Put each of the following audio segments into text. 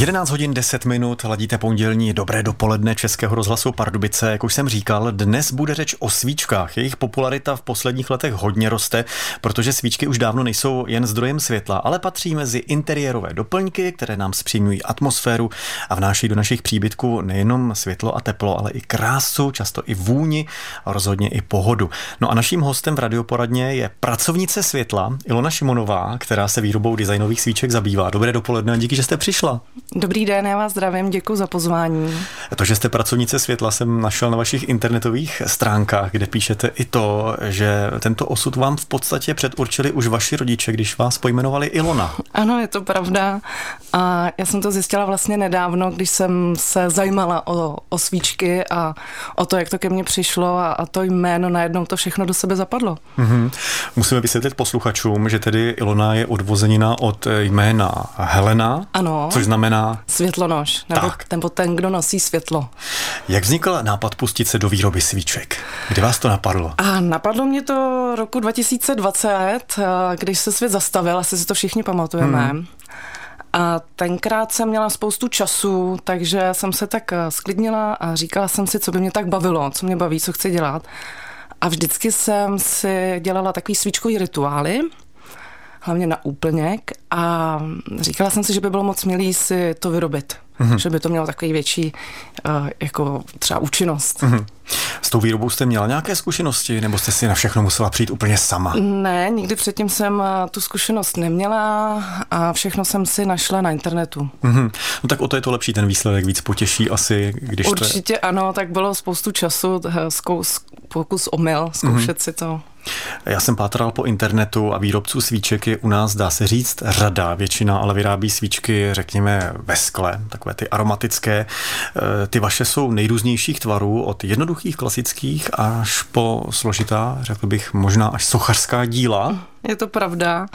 11 hodin 10 minut, ladíte pondělní dobré dopoledne Českého rozhlasu Pardubice. Jak už jsem říkal, dnes bude řeč o svíčkách. Jejich popularita v posledních letech hodně roste, protože svíčky už dávno nejsou jen zdrojem světla, ale patří mezi interiérové doplňky, které nám zpříjmují atmosféru a vnáší do našich příbytků nejenom světlo a teplo, ale i krásu, často i vůni a rozhodně i pohodu. No a naším hostem v radioporadně je pracovnice světla Ilona Šimonová, která se výrobou designových svíček zabývá. Dobré dopoledne a díky, že jste přišla. Dobrý den, já vás zdravím, děkuji za pozvání. To, že jste pracovnice světla, jsem našel na vašich internetových stránkách, kde píšete i to, že tento osud vám v podstatě předurčili už vaši rodiče, když vás pojmenovali Ilona. Ano, je to pravda. A já jsem to zjistila vlastně nedávno, když jsem se zajímala o, o svíčky a o to, jak to ke mně přišlo a, a to jméno najednou to všechno do sebe zapadlo. Mm-hmm. Musíme vysvětlit posluchačům, že tedy Ilona je odvozenina od jména Helena, ano. což znamená... Světlonož, nebo, tak. nebo ten, kdo nosí světlo. Jak vznikl nápad pustit se do výroby svíček? Kdy vás to napadlo? A napadlo mě to roku 2020, když se svět zastavil, asi si to všichni pamatujeme. Hmm. A tenkrát jsem měla spoustu času, takže jsem se tak sklidnila a říkala jsem si, co by mě tak bavilo, co mě baví, co chci dělat. A vždycky jsem si dělala takový svíčkový rituály, hlavně na úplněk a říkala jsem si, že by bylo moc milý si to vyrobit. Mm-hmm. Že by to mělo takový větší uh, jako třeba účinnost. Mm-hmm. S tou výrobou jste měla nějaké zkušenosti, nebo jste si na všechno musela přijít úplně sama? Ne, nikdy předtím jsem eh, tu zkušenost neměla a všechno jsem si našla na internetu. Mm-hmm. No tak o to je to lepší, ten výsledek víc potěší asi, když Určitě to... ano, tak bylo spoustu času, eh, zkus, pokus omyl, zkoušet mm-hmm. si to. Já jsem pátral po internetu a výrobců svíček je u nás, dá se říct, řada. Většina ale vyrábí svíčky, řekněme, ve skle, takové ty aromatické. E, ty vaše jsou nejrůznějších tvarů, od jednoduchých klasických až po složitá, řekl bych, možná až sochařská díla. Je to pravda.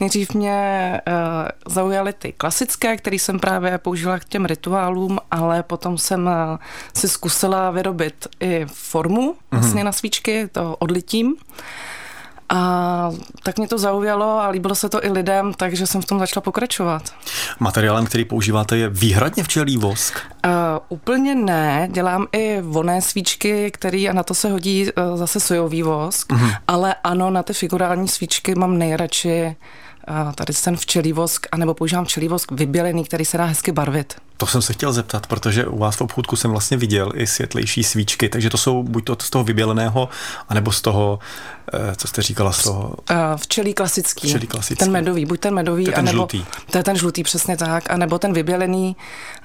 Nejdřív mě uh, zaujaly ty klasické, které jsem právě použila k těm rituálům, ale potom jsem uh, si zkusila vyrobit i formu mm-hmm. vlastně na svíčky, to odlitím. A tak mě to zaujalo a líbilo se to i lidem, takže jsem v tom začala pokračovat. Materiálem, který používáte, je výhradně včelí vosk? Uh, úplně ne. Dělám i voné svíčky, který a na to se hodí uh, zase sojový vosk, uh-huh. ale ano, na ty figurální svíčky mám nejradši tady ten včelí vosk, anebo používám včelí vosk vybělený, který se dá hezky barvit. To jsem se chtěl zeptat, protože u vás v obchůdku jsem vlastně viděl i světlejší svíčky, takže to jsou buď to z toho vyběleného, anebo z toho, eh, co jste říkala, z toho... Včelí klasický. Včelí klasický. Ten medový, buď ten medový, to je ten anebo... žlutý. To je ten žlutý, přesně tak, anebo ten vybělený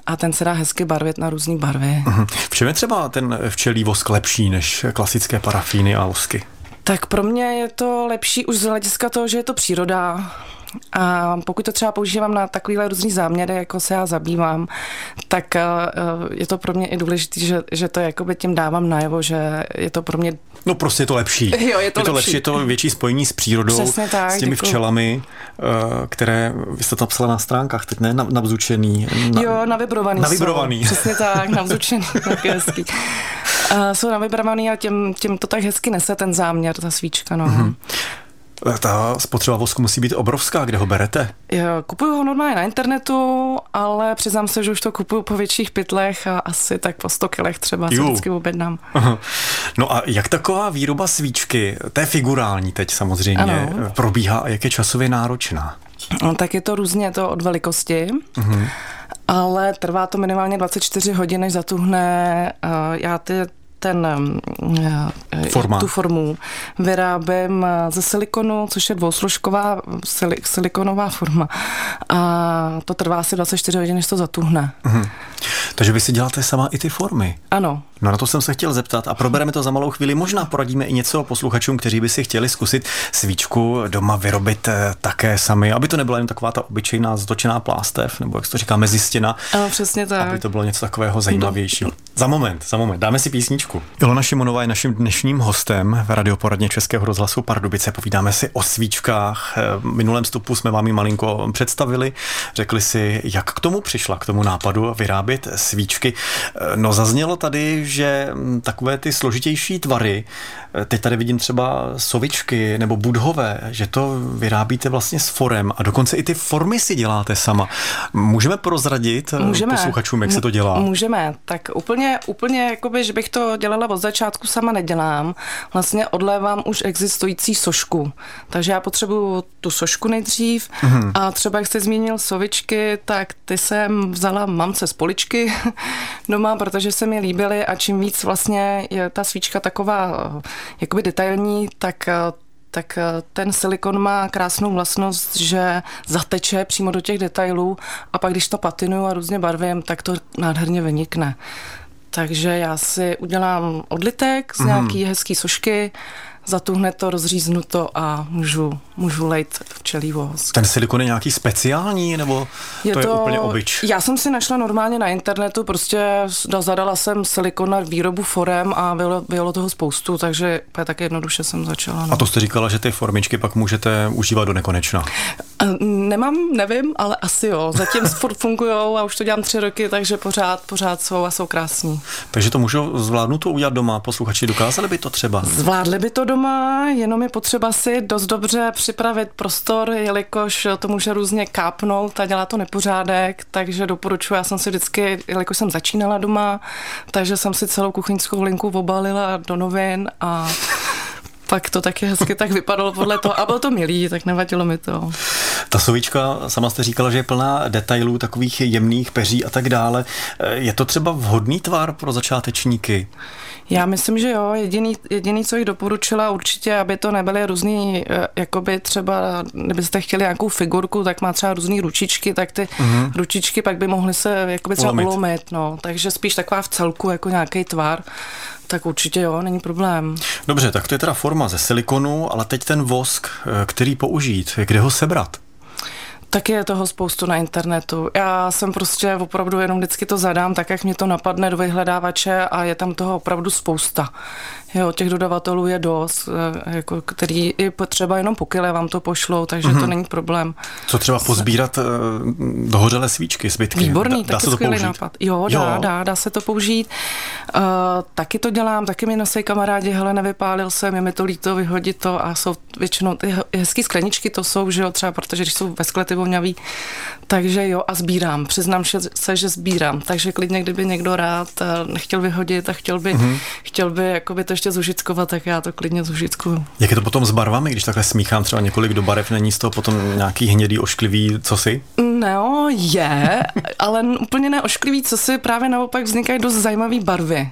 a ten se dá hezky barvit na různé barvy. Uh-huh. V čem je třeba ten včelí vosk lepší než klasické parafíny a vosky? Tak pro mě je to lepší už z hlediska toho, že je to příroda, a pokud to třeba používám na takovýhle různý záměry, jako se já zabývám, tak eh, je to pro mě i důležité, že, že to jakoby tím dávám najevo, že je to pro mě No prostě je to lepší. Jo, je to, je to lepší. lepší. Je to větší spojení s přírodou, Přesně tak, s těmi děkuju. včelami, eh, které, vy jste to psala na stránkách, teď ne, navzučený. Na, jo, navibrovaný. Navibrovaný. Jsou. Přesně tak, navzučený, tak hezký. Uh, jsou navibrovaný a těm, těm to tak hezky nese ten záměr, ta svíčka, no. Mm-hmm. Ta spotřeba vosku musí být obrovská, kde ho berete? Jo, kupuju ho normálně na internetu, ale přiznám se, že už to kupuju po větších pytlech a asi tak po 100 kilech třeba se vždycky objednám. No a jak taková výroba svíčky, té figurální teď samozřejmě, ano. probíhá a jak je časově náročná? No, tak je to různě to od velikosti. Uh-huh. Ale trvá to minimálně 24 hodin, než zatuhne. Já ty ten, eh, Forma. tu formu vyrábím eh, ze silikonu, což je dvousložková silikonová forma. A to trvá asi 24 hodin, než to zatuhne. Mhm. Takže vy si děláte sama i ty formy? Ano. No na to jsem se chtěl zeptat a probereme to za malou chvíli. Možná poradíme i něco posluchačům, kteří by si chtěli zkusit svíčku doma vyrobit eh, také sami, aby to nebyla jen taková ta obyčejná ztočená plástev, nebo jak se to říká, mezistěna. Ano, přesně tak. Aby to bylo něco takového zajímavějšího. Za moment, za moment. Dáme si písničku. Ilona Šimonová je naším dnešním hostem v radioporadně Českého rozhlasu Pardubice. Povídáme si o svíčkách. V minulém stupu jsme vám ji malinko představili. Řekli si, jak k tomu přišla, k tomu nápadu vyrábět svíčky. No zaznělo tady, že takové ty složitější tvary, teď tady vidím třeba sovičky nebo budhové, že to vyrábíte vlastně s forem a dokonce i ty formy si děláte sama. Můžeme prozradit Můžeme. posluchačům, jak se to dělá? Můžeme. Tak úplně, úplně jakoby, že bych to dělala od začátku, sama nedělám. Vlastně odlévám už existující sošku. Takže já potřebuju tu sošku nejdřív mm-hmm. a třeba jak jste zmínil sovičky, tak ty jsem vzala mamce z poličky doma, protože se mi líbily a čím víc vlastně je ta svíčka taková jakoby detailní, tak tak eh, ten silikon má krásnou vlastnost, že zateče přímo do těch detailů a pak když to patinuju a různě barvím, tak to nádherně vynikne. Takže já si udělám odlitek z nějaký mm. hezký sošky, zatuhne to, rozříznu to a můžu, můžu lejt včelí vosk. Ten silikon je nějaký speciální, nebo je to, to je úplně obyč? Já jsem si našla normálně na internetu, prostě zadala jsem silikon na výrobu forem a bylo, bylo toho spoustu, takže tak jednoduše jsem začala. No. A to jste říkala, že ty formičky pak můžete užívat do nekonečna? Nemám, nevím, ale asi jo. Zatím furt fungují a už to dělám tři roky, takže pořád, pořád jsou a jsou krásní. Takže to můžu zvládnout to udělat doma? Posluchači dokázali by to třeba? Zvládli by to doma doma, jenom je potřeba si dost dobře připravit prostor, jelikož to může různě kápnout a dělá to nepořádek, takže doporučuji, já jsem si vždycky, jelikož jsem začínala doma, takže jsem si celou kuchyňskou linku obalila do novin a pak to taky hezky tak vypadalo podle toho. A bylo to milý, tak nevadilo mi to. Ta sovička, sama jste říkala, že je plná detailů, takových jemných peří a tak dále. Je to třeba vhodný tvar pro začátečníky? Já myslím, že jo. Jediný, jediný, co jich doporučila určitě, aby to nebyly různý, eh, jakoby třeba, kdybyste chtěli nějakou figurku, tak má třeba různé ručičky, tak ty mm-hmm. ručičky pak by mohly se jakoby třeba ulomit. ulomit no. Takže spíš taková v celku jako nějaký tvar. Tak určitě jo, není problém. Dobře, tak to je teda forma ze silikonu, ale teď ten vosk, eh, který použít, kde ho sebrat? Tak je toho spoustu na internetu. Já jsem prostě opravdu jenom vždycky to zadám tak, jak mě to napadne do vyhledávače a je tam toho opravdu spousta. Jo, těch dodavatelů je dost, eh, jako, který i potřeba jenom po kile vám to pošlou, takže mm-hmm. to mhm. není problém. Co třeba pozbírat uh, dohořelé svíčky, zbytky? Výborný, dá, dá se to použít? nápad. Jo, jo, dá, dá, dá se to použít. Uh, taky to dělám, taky mi nosej kamarádi, hele, nevypálil jsem, je mi to líto vyhodit to a jsou většinou ty hezké skleničky to jsou, že jo, třeba protože když jsou ve voňavý, takže jo a sbírám, přiznám se, že sbírám, takže klidně, kdyby někdo rád nechtěl vyhodit a chtěl by, mm-hmm. chtěl by jakoby to ještě zužickovat, tak já to klidně zužickuju. Jak je to potom s barvami, když takhle smíchám třeba několik do barev, není z toho potom nějaký hnědý, ošklivý, co si? No, je, ale úplně neošklivý, co si právě naopak vznikají dost zajímavé barvy.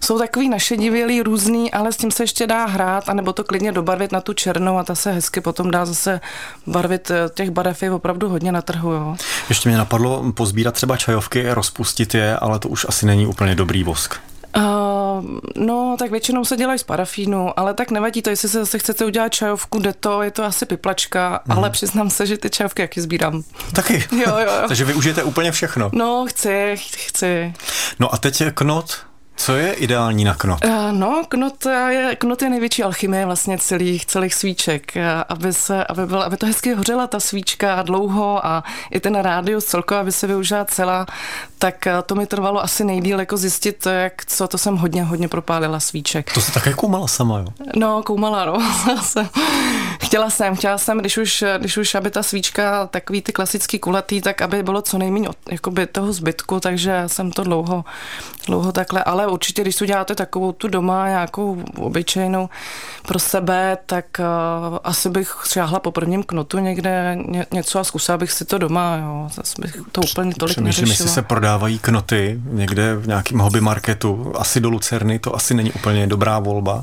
Jsou takový našedivělý, různý, ale s tím se ještě dá hrát, anebo to klidně dobarvit na tu černou a ta se hezky potom dá zase barvit. Eh, těch barev je opravdu hodně na trhu. Jo. Ještě mě napadlo pozbírat třeba čajovky, rozpustit je, ale to už asi není úplně dobrý vosk. Uh, no, tak většinou se dělají z parafínu, ale tak nevadí to, jestli se zase chcete udělat čajovku, jde to, je to asi piplačka, mm. ale přiznám se, že ty čajovky jaký sbírám. Taky? jo, jo, jo. Takže využijete úplně všechno? No, chci, chci. No a teď je knot, co je ideální na knot? Uh, no, knot je, knot je největší alchymie vlastně celých, celých svíček, eh, aby, se, aby, byl, aby to hezky hořela ta svíčka dlouho a i ten rádius celkově, aby se využila celá, tak eh, to mi trvalo asi nejdíl jako zjistit, jak co, to jsem hodně, hodně propálila svíček. To jsi také koumala sama, jo? No, koumala, no. chtěla jsem, chtěla jsem, když už, když už, aby ta svíčka takový ty klasický kulatý, tak aby bylo co nejméně jakoby toho zbytku, takže jsem to dlouho, dlouho takhle, ale určitě, když si uděláte takovou tu doma nějakou obyčejnou pro sebe, tak uh, asi bych šáhla po prvním knotu někde ně, něco a zkusila bych si to doma, jo. Zase bych to úplně tolik Přemýšlím, neřešila. jestli se prodávají knoty někde v nějakém hobby marketu, asi do Lucerny, to asi není úplně dobrá volba.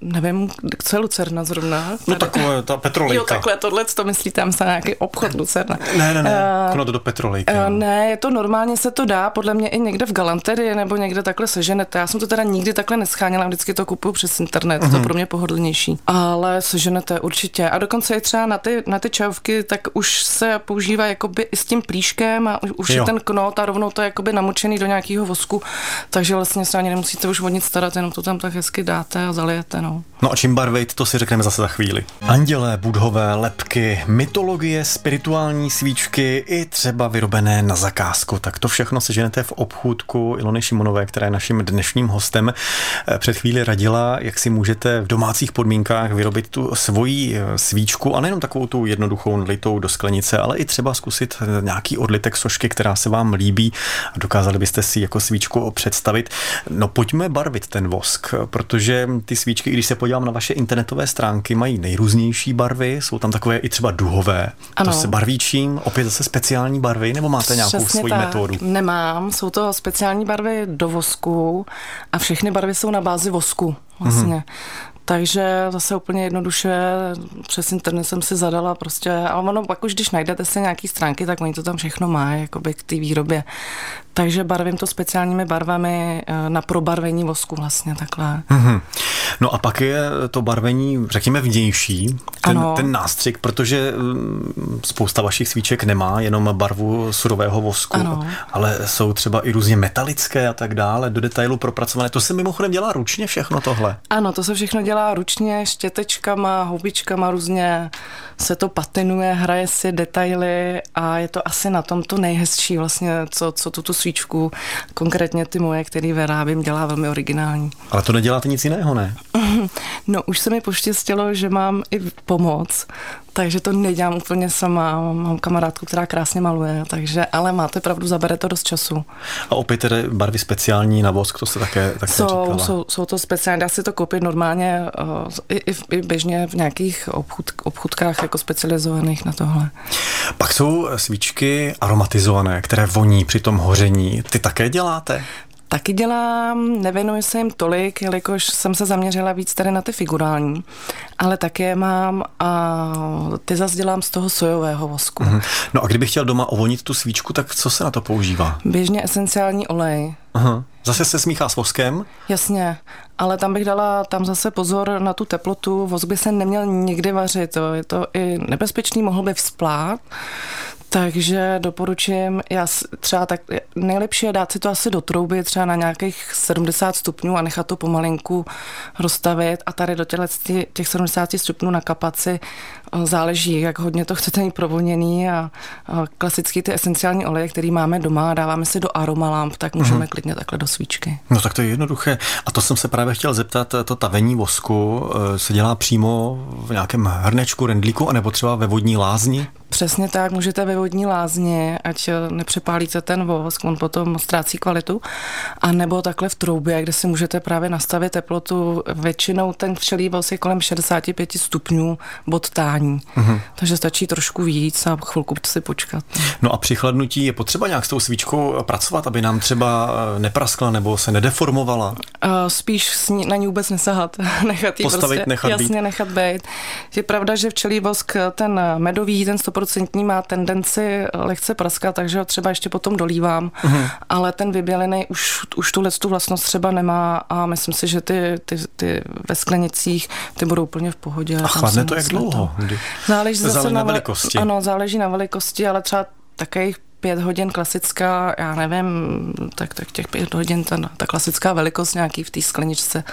Nevím, co je Lucerna zrovna. Tady. No takové, ta petrolejka. Jo, takhle, tohle, to myslíte, tam se nějaký obchod Lucerna. Ne, ne, ne, uh, to do petrolejky. Uh, ne, je to normálně se to dá, podle mě i někde v galanterii nebo někde takhle seženete. Já jsem to teda nikdy takhle nescháněla, vždycky to kupuju přes internet, uh-huh. to mhm. pro mě pohodlnější. Ale seženete určitě. A dokonce i třeba na ty, na ty čajovky, tak už se používá jakoby i s tím plíškem a už, už je ten knot a rovnou to je jakoby namočený do nějakého vosku, takže vlastně se ani nemusíte už o nic starat, jenom to tam tak hezky dáte a zalijete. No, no a čím barvit, to si řekneme zase za chvíli. Andělé, budhové, lepky, mytologie, spirituální svíčky i třeba vyrobené na zakázku. Tak to všechno seženete v obchůdku Ilony Šimonové, která je naším dnešním hostem. Eh, před chvíli radila, jak si můžete v domácích podmínkách vyrobit tu svoji eh, svíčku a nejenom takovou tu jednoduchou nalitou do sklenice, ale i třeba zkusit eh, nějaký odlitek sošky, která se vám líbí a dokázali byste si jako svíčku představit. No pojďme barvit ten vosk, protože ty svíčky, když se podívám na vaše internetové stránky, mají nejrůznější barvy, jsou tam takové i třeba duhové. Ano. To se barví čím? Opět zase speciální barvy, nebo máte nějakou Přesně svoji tak. metodu? Nemám, jsou to speciální barvy do vosku a všechny barvy jsou na bázi vosku vlastně. Mm-hmm. Takže zase úplně jednoduše přes internet jsem si zadala prostě, ale ono pak už když najdete si nějaký stránky, tak oni to tam všechno má, jakoby k té výrobě. Takže barvím to speciálními barvami eh, na probarvení vosku vlastně takhle. Mm-hmm. No a pak je to barvení, řekněme, vnější, ten, ten nástřik, protože mm, spousta vašich svíček nemá jenom barvu surového vosku, ano. ale jsou třeba i různě metalické a tak dále, do detailu propracované. To se mimochodem dělá ručně všechno tohle? Ano, to se všechno dělá ručně, štětečkama, houbičkama, různě se to patinuje, hraje si detaily a je to asi na tom to nejhezčí vlastně, co, co tu, tu svíčku, konkrétně ty moje, který vyrábím, dělá velmi originální. Ale to neděláte nic jiného, ne? No už se mi poštěstilo, že mám i pomoc, takže to nedělám úplně sama. Mám kamarádku, která krásně maluje, takže, ale máte pravdu, zabere to dost času. A opět tedy barvy speciální na vosk, to se také, také jsou, říkala. Jsou, jsou to speciální, dá se to koupit normálně uh, i, i, i běžně v nějakých obchud, obchudkách jako specializovaných na tohle. Pak jsou svíčky aromatizované, které voní při tom hoření. Ty také děláte? Taky dělám, nevěnuji se jim tolik, jelikož jsem se zaměřila víc tady na ty figurální, ale také mám a ty zase dělám z toho sojového vosku. Mm-hmm. No a kdybych chtěl doma ovonit tu svíčku, tak co se na to používá? Běžně esenciální olej. Aha. Zase se smíchá s voskem? Jasně, ale tam bych dala tam zase pozor na tu teplotu. Vosk by se neměl nikdy vařit, jo. je to i nebezpečný, mohl by vzplát. Takže doporučím, já třeba tak nejlepší je dát si to asi do trouby, třeba na nějakých 70 stupňů a nechat to pomalinku rozstavit a tady do těchto, těch 70 stupňů na kapaci eh, záleží, jak hodně to chcete mít provoněný a, a klasický ty esenciální oleje, který máme doma, dáváme si do aromalamp, tak můžeme mm. klidně takhle do svíčky. No tak to je jednoduché. A to jsem se právě chtěl zeptat, to tavení vosku eh, se dělá přímo v nějakém hrnečku, rendlíku, anebo třeba ve vodní lázni? Přesně tak, můžete ve vodní lázně, ať eh, nepřepálíte ten vosk, on potom ztrácí kvalitu, a nebo takhle v troubě, kde si můžete právě nastavit teplotu. Většinou ten včelí vosk je kolem 65 stupňů bod tání, mm-hmm. takže stačí trošku víc a chvilku si počkat. No a při chladnutí je potřeba nějak s tou svíčkou pracovat, aby nám třeba eh, nepraskla nebo se nedeformovala? Uh, spíš na ní vůbec nesahat, nechat ji Postavit, prostě, nechat jasně být. nechat být. Je pravda, že včelí vosk, ten medový, ten 100% má tendenci lehce praskat, takže ho třeba ještě potom dolívám, mm-hmm. ale ten vybělený už, už tuhle tu vlastnost třeba nemá a myslím si, že ty, ty, ty ve sklenicích ty budou úplně v pohodě. A chladne to jak dlouho? To. Záleží zase záleží na velikosti. Ano, záleží na velikosti, ale třeba takových pět hodin klasická, já nevím, tak, tak těch pět hodin, ta, ta klasická velikost nějaký v té skleničce,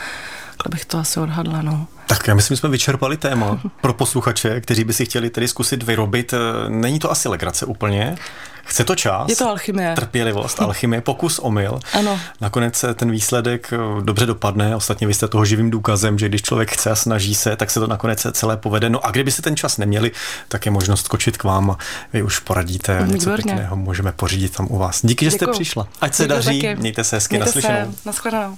takhle bych to asi odhadla, no. Tak já myslím, že jsme vyčerpali téma pro posluchače, kteří by si chtěli tedy zkusit vyrobit. Není to asi legrace úplně. Chce to čas. Je to alchymie. Trpělivost, alchymie, pokus, omyl. Ano. Nakonec ten výsledek eh, dobře dopadne. Ostatně vy jste toho živým důkazem, že když člověk chce a snaží se, tak se to nakonec celé povede. No a kdybyste ten čas neměli, tak je možnost skočit k vám. Vy už poradíte Výborně. něco pěkného, můžeme pořídit tam u vás. Díky, že jste Děkuju. přišla. Ať se Děkuju daří, taky. mějte se hezky, mějte naslyšenou. Se. Naschledanou.